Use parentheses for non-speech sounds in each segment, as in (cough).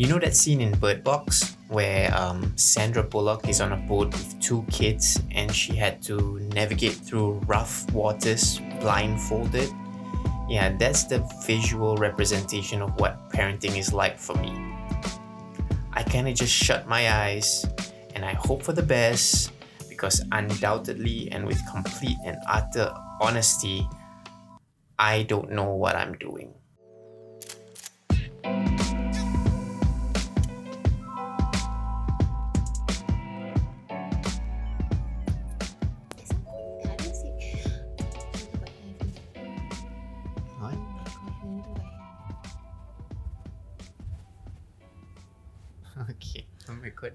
You know that scene in Bird Box where um, Sandra Bullock is on a boat with two kids and she had to navigate through rough waters blindfolded? Yeah, that's the visual representation of what parenting is like for me. I kind of just shut my eyes and I hope for the best because undoubtedly and with complete and utter honesty, I don't know what I'm doing.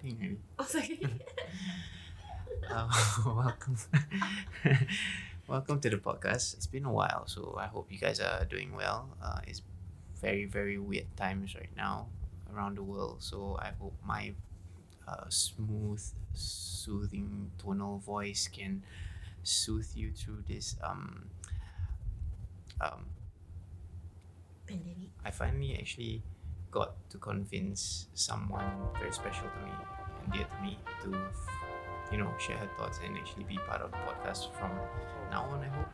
Already. Oh sorry. (laughs) Uh, welcome. (laughs) welcome to the podcast. It's been a while, so I hope you guys are doing well. Uh, it's very, very weird times right now around the world, so I hope my uh, smooth, soothing tonal voice can soothe you through this. Um, um, Pandemic. I finally actually got to convince someone very special to me and dear to me to, you know, share her thoughts and actually be part of the podcast from now on, I hope.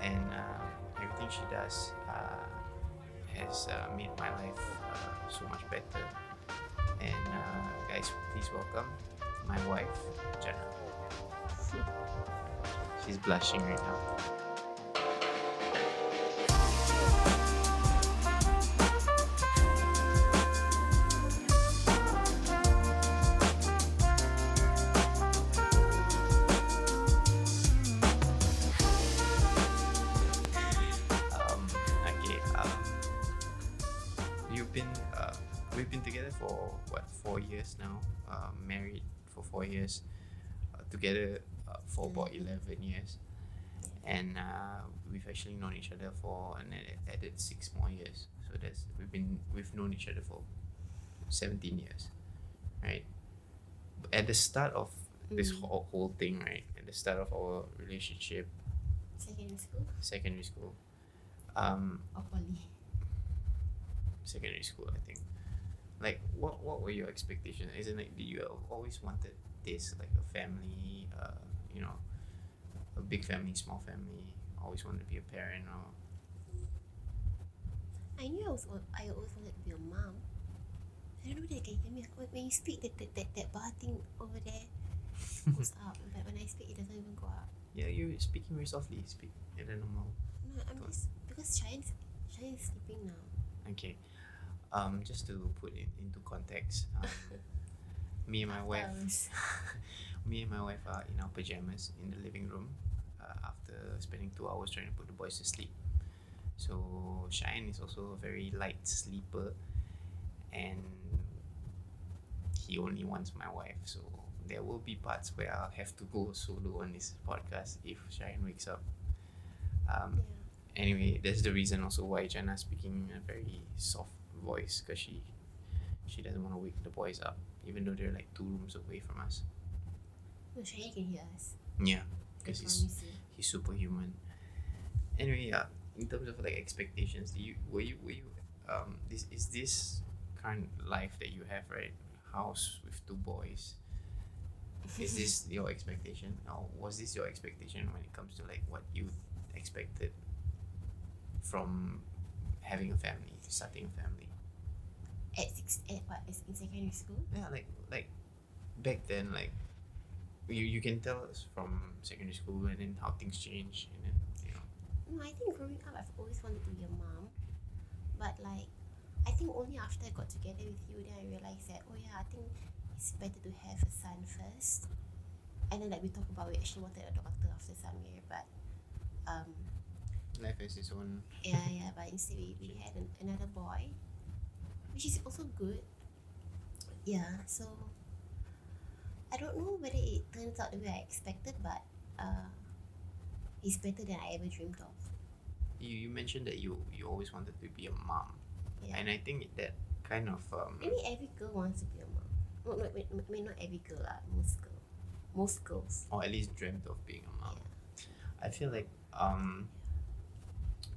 And uh, everything she does uh, has uh, made my life uh, so much better. And uh, guys, please welcome my wife, Jana. She's blushing right now. Together uh, for about eleven years, and uh, we've actually known each other for an added- added six more years. So that's we've been we've known each other for seventeen years, right? At the start of this Mm. whole, whole thing, right? At the start of our relationship, Secondary school secondary school, um, or poly. secondary school, I think. Like, what what were your expectations? Isn't it that you always wanted this, like a family, uh, you know, a big family, small family? Always wanted to be a parent, or I knew I was I always wanted to be a mom. I don't know whether can hear me. When you speak, that that, that, that bar thing over there (laughs) goes up, but when I speak, it doesn't even go up. yeah, you're speaking very softly. Speak at a normal. No, I'm just because Shayan's Shayan's sleeping now. Okay. Um, just to put it into context, um, (laughs) me and my wife, (laughs) me and my wife are in our pajamas in the living room uh, after spending two hours trying to put the boys to sleep. So Shine is also a very light sleeper, and he only wants my wife. So there will be parts where I'll have to go solo on this podcast if Shine wakes up. Um, Yeah. anyway, that's the reason also why Jana speaking in a very soft voice because she she doesn't want to wake the boys up, even though they're like two rooms away from us. Shayan can hear us. Yeah, because he's he's superhuman. Anyway, yeah, in terms of like expectations, do you were you were you um this is this current life that you have right house with two boys is this (laughs) your expectation or was this your expectation when it comes to like what you expected from having a family starting a family at six at what is in secondary school? yeah like like back then like you you can tell us from secondary school and then how things change and then you know No, I think growing up I've always wanted to be a mom. But like I think only after I got together with you then I realized that oh yeah, I think it's better to have a son first. And then like we talked about we actually wanted a daughter after Samir but um life has its own yeah yeah (laughs) but instead we, we had an, another boy which is also good yeah so I don't know whether it turns out the way I expected but uh it's better than I ever dreamed of you, you mentioned that you you always wanted to be a mom yeah and I think that kind of um Maybe every girl wants to be a mom. No, no, wait, I mean not every girl lah. Most girl, most girls. or at least dreamt of being a mom. yeah. I feel like um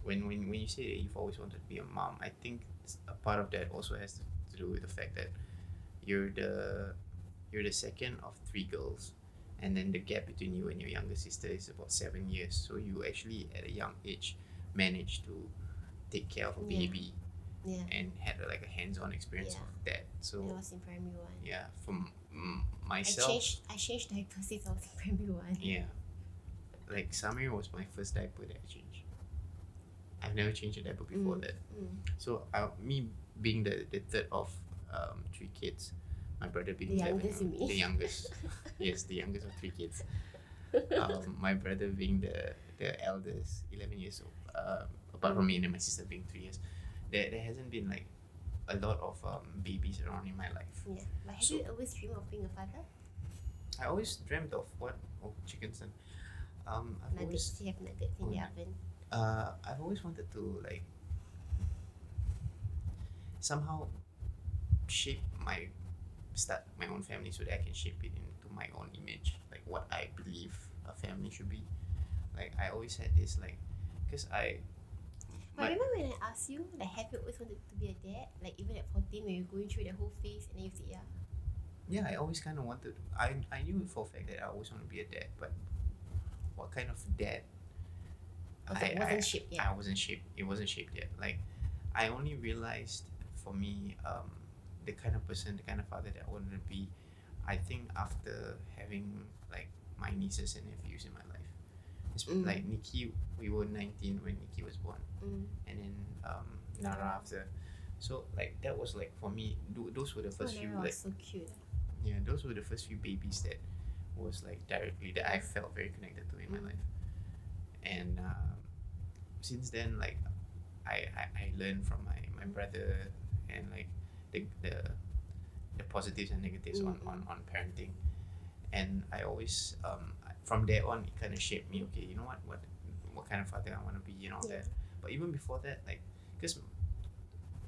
when when when you say that you've always wanted to be a mom, I think a part of that also has to, do with the fact that you're the you're the second of three girls, and then the gap between you and your younger sister is about seven years. So you actually at a young age managed to take care of a Yeah. baby Yeah. and had a, like a hands-on experience Yeah. of that. So I was in primary one. yeah, from mm, I myself. changed. I changed diapers since I was in primary one. Yeah. Like Samir was my first diaper that I changed. I've never changed a diaper before Mm. that. Mm. So uh, me being the, the third of um, three kids, my brother being The seven, youngest, you the youngest. (laughs) yes, the youngest of three kids. (laughs) Um, my brother being the the eldest, eleven years old. Um, apart from me and my sister being three years, there there hasn't been like a lot of um, babies around in my life. Yeah. But have So- you always dreamed of being a father? I always dreamt of what? Oh, chickens and um, I've always Nuggets. You have nuggets in Oh, the oven. Uh, I've always wanted to like somehow shape my start my own family so that I can shape it into my own image, like what I believe a family should be. Like I always had this like, cause I. But my- remember when I asked you, like, have you always wanted to be a dad? Like, even at 14, when you're going through the whole phase, and then you say, yeah. yeah, I always kind of wanted. I I knew for a fact that I always want to be a dad, but what kind of dad? Also, it wasn't shaped yet. I wasn't shaped. It wasn't shaped yet. Like, I only realized for me, um, the kind of person, the kind of father that I wanted to be, I think after having like my nieces and nephews in my life. It's Mm. Like Nikki, we were nineteen when Nikki was born, Mm. and then um, Nara after. So like that was like for me. tho- Those were the Oh, first few like so cute. yeah, those were the first few babies that was like directly that I felt very connected to in my life. And um, since then, like I, I, I learned from my, my brother and like the, the the positives and negatives on, Mm, on, on parenting. And I always um from there on it kind of shaped me. Okay, you know what what what kind of father I want to be and all Yeah. that. But even before that, like, because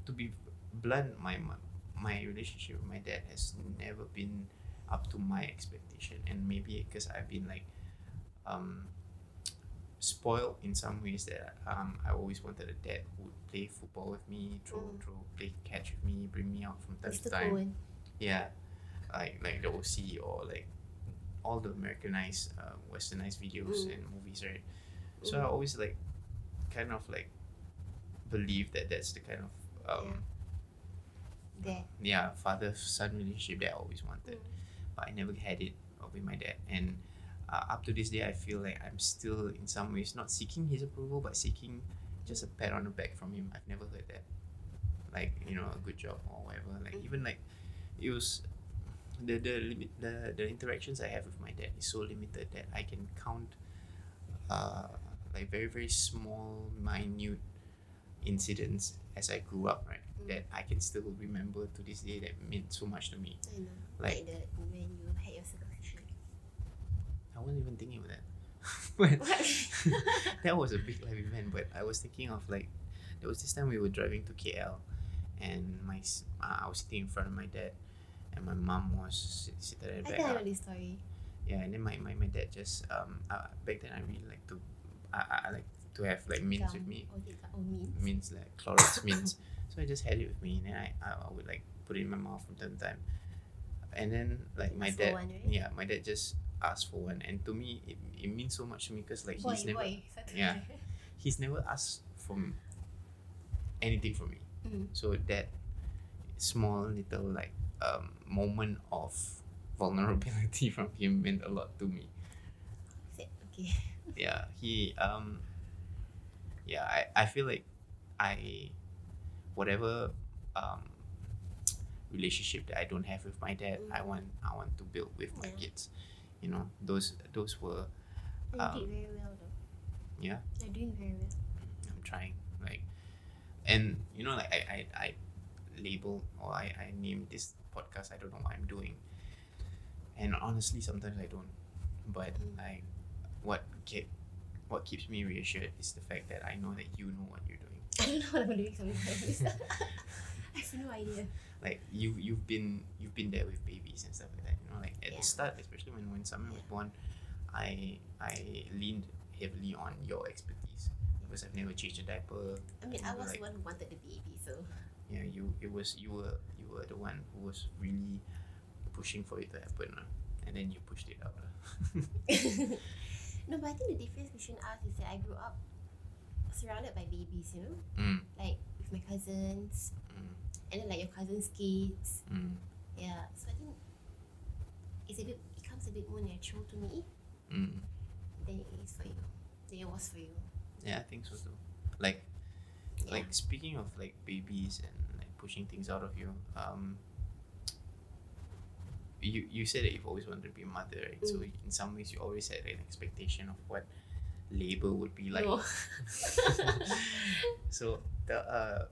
to be blunt, my my my relationship with my dad has never been up to my expectation, and maybe because I've been like, um, spoiled in some ways that um I always wanted a dad who would play football with me, throw Mm. throw play catch with me, bring me out from time Mr. to time. Cohen. Yeah, like like the OC or like all the Americanized, uh, Westernized videos Mm. and movies, right? So I Mm. always like, kind of like, believe that that's the kind of um Dad. yeah, father son relationship that I always wanted, Mm. but I never had it with my dad. And uh, up to this day, I feel like I'm still in some ways not seeking his approval, but seeking just a pat on the back from him. I've never heard that, like you know, a good job or whatever. Like even like, it was the the limit the the interactions I have with my dad is so limited that I can count, uh, like very very small minute incidents as I grew up, right? Mm. That I can still remember to this day that meant so much to me. I know. Like- Like, the when you had your circumcision. I wasn't even thinking of that. (laughs) but (laughs) that was a big life event. But I was thinking of like, there was this time we were driving to KL, and my uh, I was sitting in front of my dad, and my mom was sitting at the think I back. know this story. Yeah, and then my, my, my dad just um uh, back then I really like to, I, I, like to have like mints with me, Oh, oh, mint. mints like Clorets mints. (laughs) So I just had it with me, and then I, I, I would like put it in my mouth from time to time. And then like my dad, one, right? yeah, my dad just asked for one, and to me it, it means so much to me because like he's never. Yeah. (laughs) he's never asked for anything from me. Mm. So that small little like um moment of vulnerability (laughs) from him meant a lot to me. Okay. (laughs) Yeah, he um yeah, I, I feel like I whatever um relationship that I don't have with my dad, I Mhm. want I want to build with my kids. You know, those those were Um, did very well though. yeah. You're doing very well. I'm trying like and you know like I I, I label or I, I name this podcast I don't know what I'm doing and honestly sometimes I don't but Mm. like what keep what keeps me reassured is the fact that I know that you know what you're doing (laughs) I don't know what I'm doing sometimes. (laughs) (laughs) I have no idea. Like you you've been you've been there with babies and stuff like that. You know, like at Yeah. the start, especially when when Samir was born, I I leaned heavily on your expertise because I've never changed a diaper. I mean, I was like, the one who wanted the baby, so Yeah, you it was you were you were the one who was really pushing for it to happen, lah. and then you pushed it out. lah. (laughs) no, but I think the difference between us is that I grew up surrounded by babies, you know, mm, like with my cousins, mm, and then like your cousins' kids. mm, Yeah, so I think it's a bit it comes a bit more natural to me mm. than it is for you. Than it was for you. Yeah, I think so too. Like Yeah. like speaking of like babies and like pushing things out of you, um you you said that you've always wanted to be a mother, right? So Mm. in some ways you always had an expectation of what labor would be like. no. (laughs) (laughs) So the uh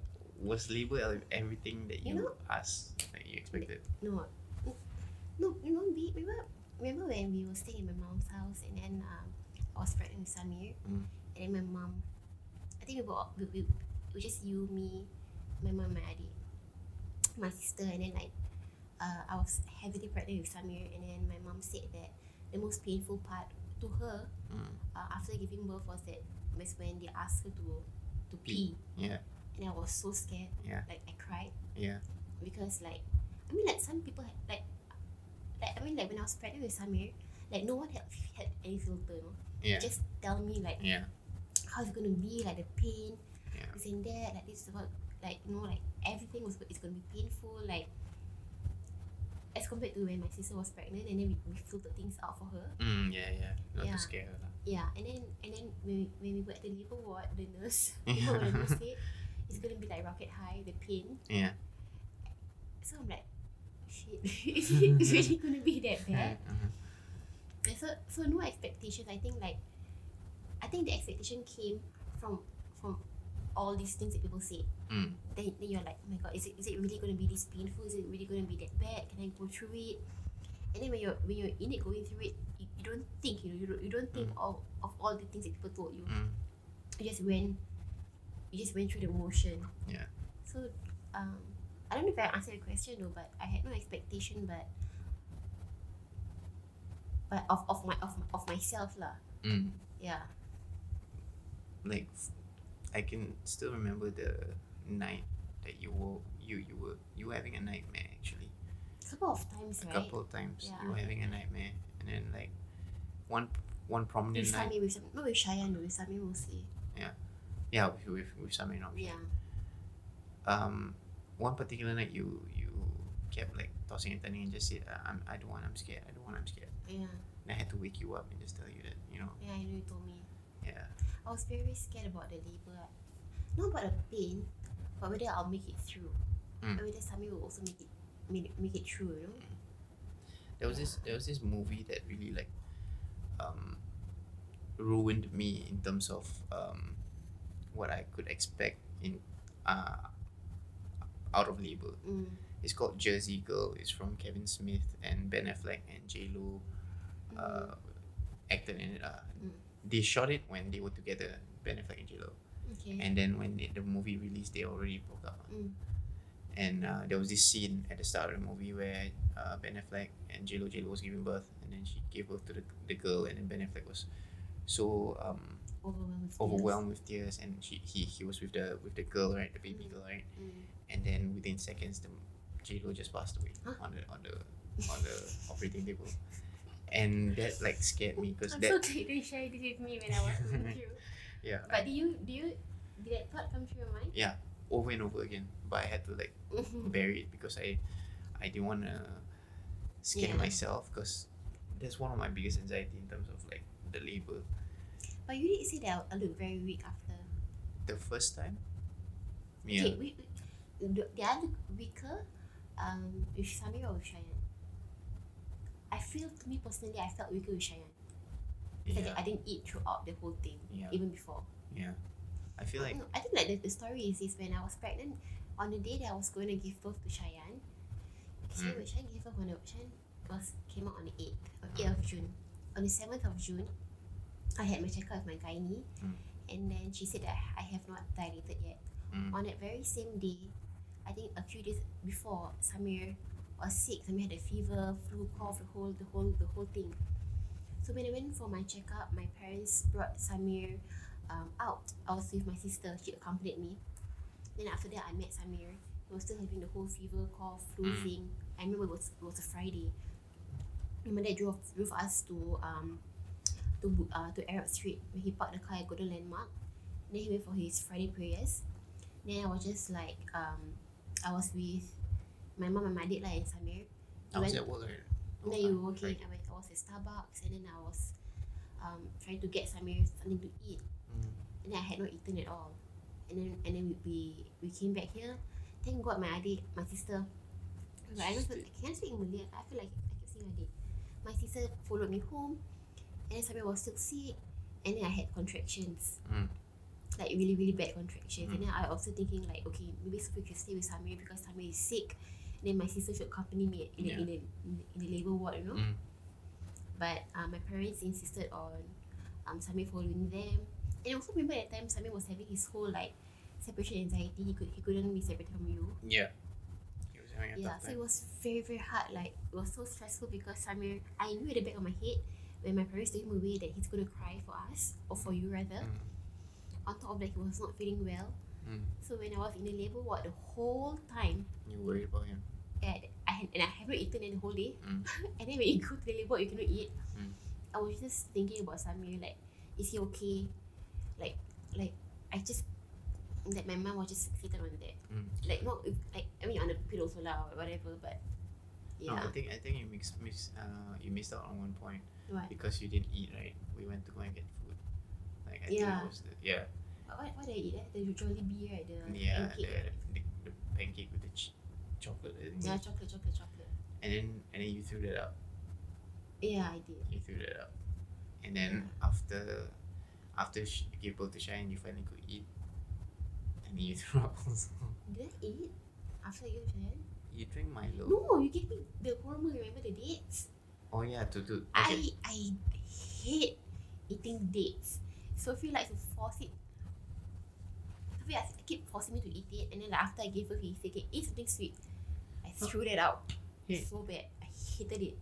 was labor el- everything that you, You know- asked that you expected? No, no, you know, we, we were, remember when we were staying in my mom's house and then um, I was pregnant with Samir Mm. and then my mom, I think we were, we, we, was just you, me, my mom, my adik, my sister and then like uh, I was heavily pregnant with Samir and then my mom said that the most painful part to her Mm. uh, after giving birth was that was when they asked her to, to pee Pee. Yeah, and I was so scared, yeah, like I cried yeah. because like I mean like some people had like like I mean like when I was pregnant with Samir, like no one had had any filter, no? Yeah. Just tell me like Yeah. how's it gonna be, like the pain, Yeah. this and that, like this is about like you know like everything was it's gonna be painful, like as compared to when my sister was pregnant and then we, we filtered things out for her. Mm, yeah, yeah. Not Yeah. to scare her. lah. Yeah, and then and then when we, when we were at the labor ward, the nurse, you know what the nurse said, it's gonna be like rocket high, the pain. Yeah. So I'm like, shit, (laughs) is it really gonna be that (laughs) bad? Uh-huh. So so no expectations. I think like I think the expectation came from from all these things that people say. Mm. Then, then you're like, oh my god, is it is it really gonna be this painful? Is it really gonna be that bad? Can I go through it? And then when you're when you're in it going through it, you, you don't think, you know, you don't, you don't think of, of all the things that people told you. Mm. You just went you just went through the motion. Yeah. So um I don't know if I answered the question though, but I had no expectation but but of, of my of, of myself lah. Mm. Yeah. like I can still remember the night that you were you you were you were having a nightmare actually A couple of times, a right? couple of times you were having a nightmare and then like one one prominent with night Sami, with Sami, not with Cheyenne, with Sami mostly. yeah with with, with Sami and Okshi. Yeah. um one particular night you you kept like tossing and turning and just said I'm I don't want I'm scared I don't want I'm scared Yeah. and I had to wake you up and just tell you that you know Yeah, I know you told me. yeah I was very, scared about the labor. Not about the pain, but whether I'll make it through. Mm. And whether Sami will also make it make, make it through, you know? there was this there was this movie that really like um ruined me in terms of um what I could expect in uh out of labor. Mm. It's called Jersey Girl. It's from Kevin Smith and Ben Affleck and J Lo uh acted in it. Uh, Mm. They shot it when they were together, Ben Affleck and J Lo. Okay. And then when the movie released, they already broke up. Mm. And uh, there was this scene at the start of the movie where uh, Ben Affleck and J Lo J Lo was giving birth, and then she gave birth to the, the girl, and then Ben Affleck was so um, Overwhelmed with tears. with tears, and she he, he was with the with the girl right, the baby girl right, Mm. and then within seconds the J Lo just passed away Huh? on the on the on the (laughs) operating table, and that like scared me because I'm that so glad you shared this with me when I was going (laughs) through. yeah But do you do you did that thought come through your mind? Yeah over and over again, but I had to like (laughs) bury it because I I didn't want to scare Yeah. myself because that's one of my biggest anxiety in terms of like the labor. But you did say that I look very weak after. The first time, Yeah. Okay, we, we, the the other weaker, um, with Samir or with Cheyenne? I feel to me personally, I felt weaker with Cheyenne. Because yeah, I, I didn't eat throughout the whole thing, Yeah. even before. yeah. I feel like No, I think like the, the story is, is when I was pregnant, on the day that I was going to give birth to Cheyenne, actually, Mm. Cheyenne gave birth on the Cheyenne was came out on the eighth, on eighth of June. On the seventh of June, I had my checkup with my gynae, Mm. and then she said that I have not dilated yet. Mm. On that very same day, I think a few days before Samir was sick. Samir had a fever, flu, cough, the whole, the whole, the whole thing. So when I went for my checkup, my parents brought Samir um, out. I was with my sister. She accompanied me. Then after that, I met Samir. He was still having the whole fever, cough, flu Mm. thing. I remember it was, it was a Friday. And my dad drove, drove us to um to uh, to Arab Street where he parked the car at Golden Landmark. Then he went for his Friday prayers. Then I was just like um I was with my mom and my dad lah and Samir. I was went- at work. Right? then you were working. Right. I, went, I was at Starbucks and then I was um, trying to get Samir something to eat. Mm. And then I had not eaten at all. And then and then we we, we came back here. Thank God my adik, my sister. But I don't feel, I speak in Malay? I feel like I keep saying adik. My sister followed me home, and then Samir was still sick, and then I had contractions. Mm. Like really, really bad contractions. And Mm. then I was also thinking like, okay, maybe Sophie can stay with Samir because Samir is sick. And then my sister should accompany me in, the, Yeah. in, the, in, the, in the labor ward, you know. Mm. But uh, my parents insisted on um, Samir following them. And I also remember at that time Samir was having his whole like separation anxiety. He could he couldn't be separated from you. Yeah. He was having a Yeah, so it was very very hard. Like it was so stressful because Samir, I knew at the back of my head when my parents took him away that he's gonna cry for us or for you rather. Mm. On top of that, he was not feeling well. Mm. So when I was in the labor ward the whole time, You worried about him. and I had, and I haven't eaten in the whole day. Mm. (laughs) and then when you go to the labor, you cannot eat. Mm. I was just thinking about Samir, like, is he okay? Like, like I just like my mom was just fixated on that. Mm. Like not like I mean on the pillow also lah or whatever, but yeah. No. I think I think you mix miss uh you missed out on one point what? because you didn't eat right. We went to go and get food. Like I Yeah. think it was the, yeah What, what, what did I eat? Eh? The Jollibee, right? The yeah pancake. the, right? the, the pancake with the ch- chocolate. Yeah, chocolate, chocolate, chocolate. and then and then you threw that up. Yeah, I did. You threw that up, and then after after sh- you gave birth to Shine, you finally could eat, and then you (laughs) threw up also. Did I eat after you Jan? You drink Milo. No, you gave me the hormone. Remember the dates? Oh yeah, to do okay. I I hate eating dates. Sophie likes to force it. Sophie I keep forcing me to eat it, and then like, after I gave her, he said, "Okay, eat something sweet." I threw that out. Hey. So bad. I hated it.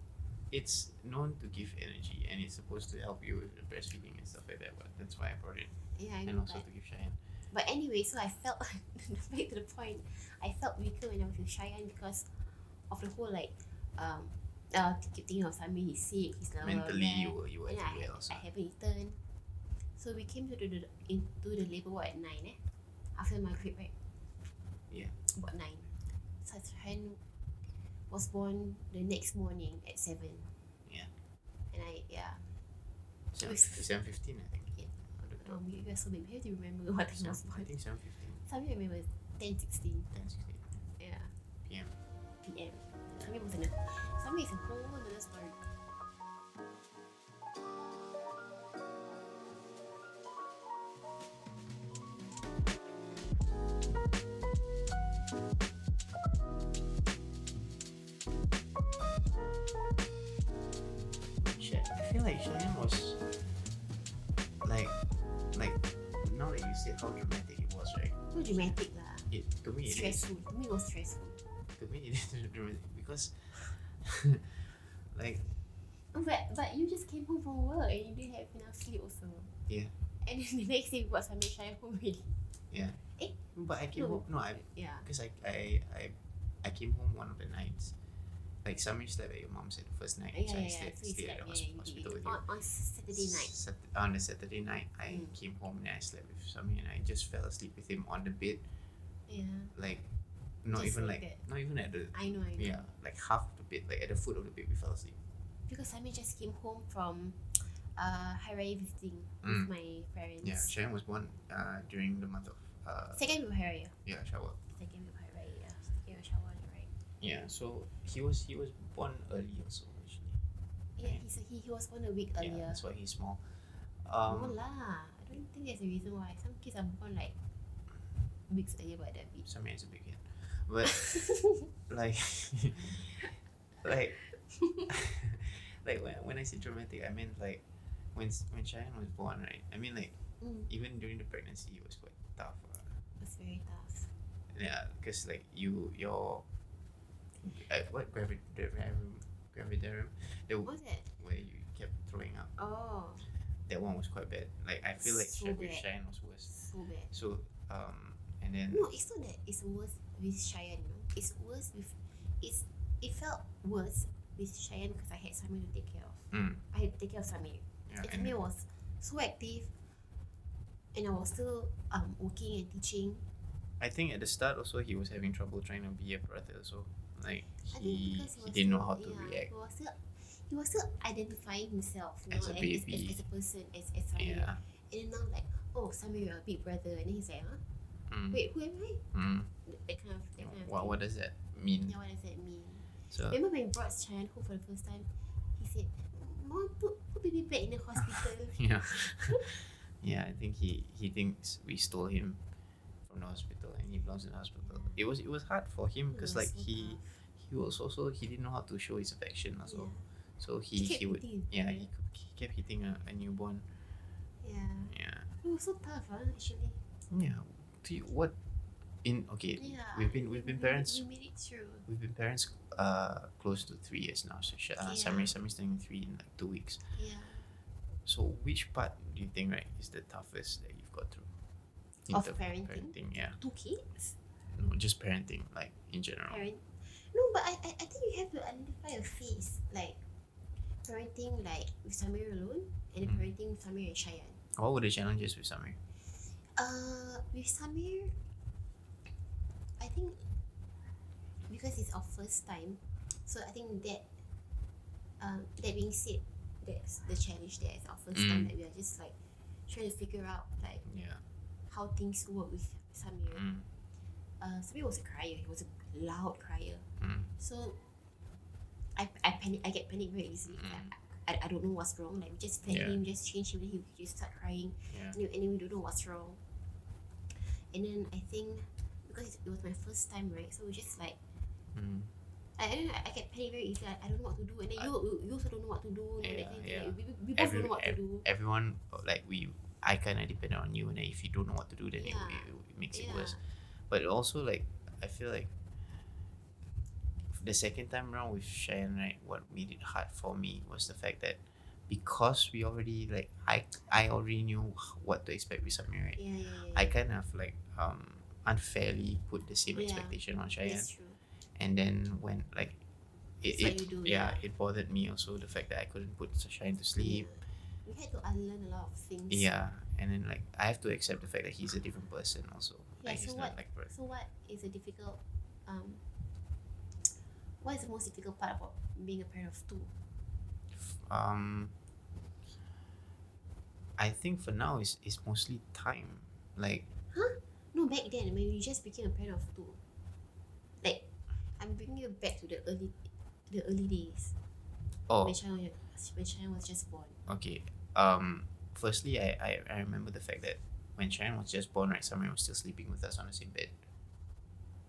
it's known to give energy and it's supposed to help you with the breastfeeding and stuff like that. But that's why I brought it, Yeah, I know. and also But, to give Cheyenne. but anyway, so I felt (laughs) back to the point. I felt weaker when I was with Cheyenne because of the whole like um uh keep thinking of Samir. He's sick. He's blah, Mentally, you were you were And I, well. So. I haven't eaten. So we came to the, into the labour ward at nine, eh? After my crib, right? Yeah. About nine. So Sahan was born the next morning at seven. Yeah. And I yeah. Seven, seven fifteen, I think. Yeah. On the dot. Um you guys so big. You have to remember what time I was Seven- I born. think seven fifteen. Some remember ten sixteen. 10, 16 Yeah. p.m. PM. Samir was in a Samir is a whole another story. Che- I feel like Cheyenne was like like now that you said how dramatic it was, right? So dramatic lah. It to me it Stressful. To me it was stressful. to me it (laughs) is dramatic because (laughs) like But but you just came home from work and you didn't have enough sleep also. Yeah. And then the next day you got Shine home already. (laughs) but I came No. home no I Yeah. because I, I I I came home one of the nights. Like Samir slept at your mom's at the first night, Yeah, so yeah, I yeah. stayed, So stayed at the yeah, hospital with you. On, on Saturday night. Sat- on the Saturday night, I Mm. came home and I slept with Samir and I just fell asleep with him on the bed, Yeah. like not Just even like like not even at the I know, I know. yeah like half of the bed, like at the foot of the bed we fell asleep. Because Samir just came home from uh Hari Raya visiting Mm. with my parents. Yeah, Sharon was born uh, during the month of uh, Second week of Hari Raya. yeah Shawwal. Second week of Hari Raya. Yeah. Second week of Shawwal, right. Yeah, so he was he was born early also actually. Yeah, Right. he's, he, he was born a week earlier. Yeah, that's why he's small. no Um, lah. I don't think there's a reason why. Some kids are born like weeks earlier by that week. Samir is a big kid, but (laughs) like (laughs) like (laughs) like when, when I say dramatic I mean like when when Cheyenne was born right I mean like mm, even during the pregnancy it was quite tough uh, it's very tough. Yeah, because like you your uh, what gravidarum gravidarum the was that? where you kept throwing up. Oh, That one was quite bad. Like I feel like So Cheyenne was worse. so bad. So um and then No, it's not that it's worse with Cheyenne. You know, it's worse with it's it felt worse with Cheyenne because I had Samir to take care of. Mm. I had to take care of Samir. yeah, and Samir was so active, and I was still um working and teaching. I think at the start also he was having trouble trying to be a brother. So like he he he didn't know how to yeah, react. He was still he was still identifying himself, you know, As a and as, baby. as, as a person, as as Samir. Yeah. And then now like, oh Samir, you're a big brother, and then he's like, huh? Mm. Wait, who am I? Mm. That kind of that kind of What thing. what does that mean? Yeah, what does that mean? So Remember when he brought Cheyenne home for the first time? He said, Mom, put, put baby back in the hospital. (laughs) yeah. (laughs) yeah, I think he he thinks we stole him from the hospital and he belongs in the hospital. It was it was hard for him because like so he tough. he was also he didn't know how to show his affection also. So he He kept he would hitting yeah he, he kept hitting a, a newborn. Yeah. Yeah. It was so tough, huh, actually. Yeah. Do you, what in okay Yeah. we've been we've been parents We made it through. we've been parents uh close to three years now. So Sh- uh, Yeah. Samir's turning three in like two weeks. Yeah. So which part do you think right is the toughest that you've got through? In Of parenting? parenting, yeah. Two kids? No, just parenting, like in general. Parent. No, but I, I, I think you have to identify a phase. Like, parenting like with Samir alone and Mm. parenting with Samir and Cheyenne. What were the challenges with Samir? Uh, with Samir, I think because it's our first time, so I think that um, that being said, that's the challenge there. It's our first time Mm. that we are just like trying to figure out like Yeah. how things work with Samir. Mm. Uh, Samir was a crier. He was a loud crier. Mm. So I, I panic. I get panic very easily. Mm. I, I, I don't know what's wrong. Like we just fed Yeah. him, just change him, he just start crying Yeah. and and then we don't know what's wrong. And then I think because it was my first time, right? So we just like Mm. I, I don't know, I get panic very easily. I, I don't know what to do, and then you you, you also don't know what to do. Yeah, kind of thing. yeah. Like, we, we both Every- don't know what to do. Everyone like we I kinda depend on you and then if you don't know what to do then Yeah. it, it, it makes it worse. But also like I feel like the second time around with Cheyenne, right, what made it hard for me was the fact that because we already like I I already knew what to expect with Samir, right? Yeah, yeah, yeah. I kind of like um unfairly put the same Yeah. expectation on Cheyenne. That's true. And then when like it, it do, yeah, yeah. it bothered me also the fact that I couldn't put Cheyenne to sleep. Yeah. We had to unlearn a lot of things. Yeah. And then like I have to accept the fact that he's a different person also. Yeah, like so he's what- not like. So what is a difficult um what is the most difficult part about being a parent of two? Um I think for now it's it's mostly time. Like Huh? No, back then when you just became a parent of two. Like I'm bringing you back to the early the early days oh when China was, when China was just born. okay. Um firstly I, I, I remember the fact that when Cheyenne was just born, right, Samir was still sleeping with us on the same bed.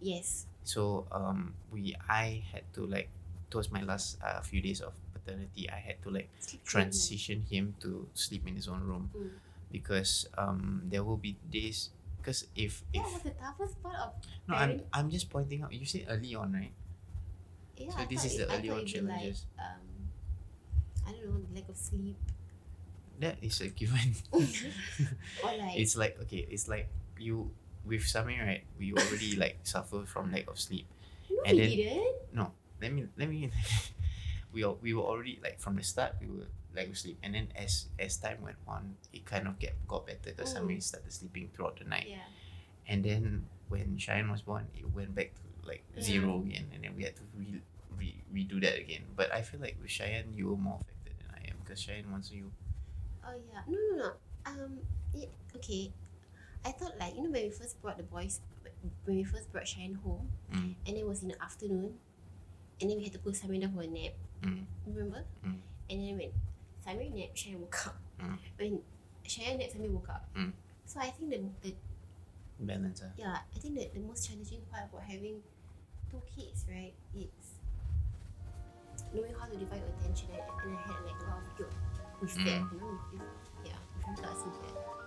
Yes. so um we I had to like towards my last uh, few days of paternity I had to like Sleep through the night. transition him to sleep in his own room Mm. because um there will be days because if if was the toughest part of no I'm I'm just pointing out you said early on right yeah. So I this is the I early on it'd like, challenges. um, I don't know, lack of sleep that is a given (laughs) or like it's like okay it's like you with Samir right we already like suffer from lack of sleep no, and we then- didn't. No, let me let me (laughs) we all, we were already like from the start we were like we sleep and then as as time went on it kind of get got better because Mm. Samir started sleeping throughout the night Yeah. and then when Cheyenne was born it went back to like Yeah. zero again and then we had to re, re, redo that again but I feel like with Cheyenne you were more affected than I am because Cheyenne wants you Oh yeah. No no no. Um. It, okay. I thought like you know when we first brought the boys when we first brought Cheyenne home Mm. and it was in the afternoon and then we had to put Samir down for a nap. Mm. Remember? Mm. And then when Samir napped, Cheyenne woke up. Mm. When Cheyenne napped, Samir woke up. Mm. So I think the, the balance ah. yeah I think that the most challenging part about having two kids right is knowing how to divide your attention and, and I had like a lot of guilt with that. Mm. You know, with, yeah, with regards to that.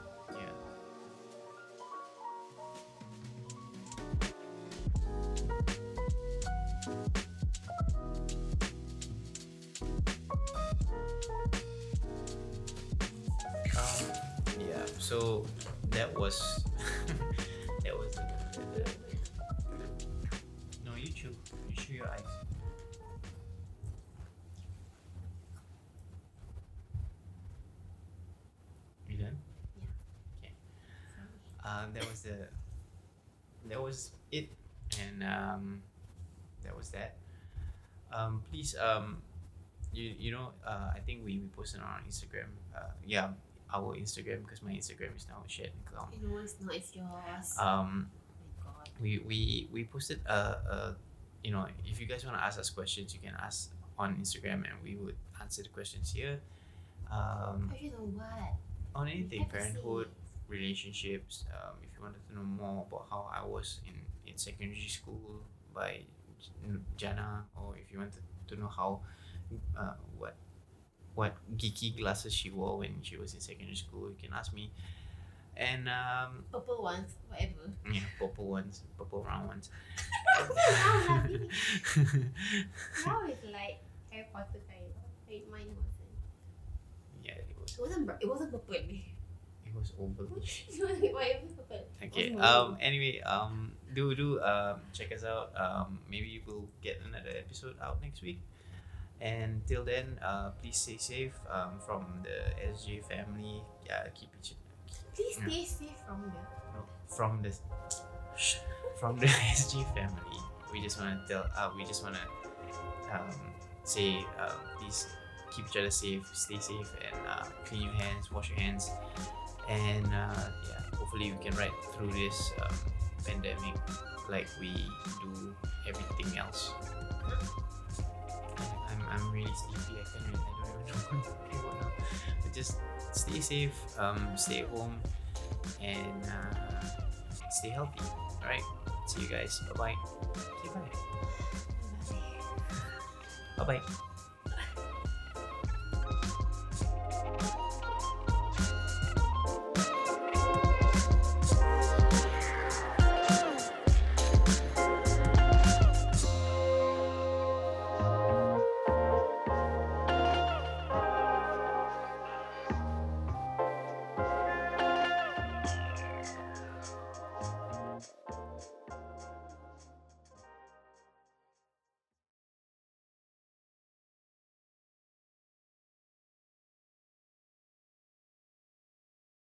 So that was (laughs) that was the, the, the, no YouTube. You show your eyes. You done? Yeah. Okay. Um, that was the that was it, and um, that was that. Um, please um, you you know uh, I think we, we posted on Instagram. Uh, yeah, our Instagram because my Instagram is now Shed and Clown. No, it's not. It's yours. Um, oh my god. we we we posted a, a you know if you guys want to ask us questions you can ask on Instagram and we would answer the questions here. Um, Question on what? on anything parenthood relationships um, if you wanted to know more about how i was in, in secondary school by jana or if you wanted to know how uh, what what geeky glasses she wore when she was in secondary school you can ask me and um, Purple ones, whatever. yeah purple ones purple round ones Now laughing. Now it's like Harry Potter kind of. Wait, mine wasn't. yeah it was It wasn't. It wasn't purple. it was ovalish why (laughs) it was purple. Okay. Um. Anyway. Um. Do do um. Check us out. Um. Maybe we'll get another episode out next week. And till then, uh, please stay safe. Um. From the SJ family. Yeah. Keep each. Please Yeah. stay safe from the. No, from the. From the (laughs) SG family. We just wanna tell. Uh. We just wanna. Um. Say. Um. Please keep each other safe. Stay safe and uh, clean your hands. Wash your hands. And uh, yeah, hopefully we can ride through this um, pandemic like we do everything else. Just stay safe. Um, stay at home, and uh, stay healthy. All right. See you guys. Bye bye. Say bye. Bye. Bye bye.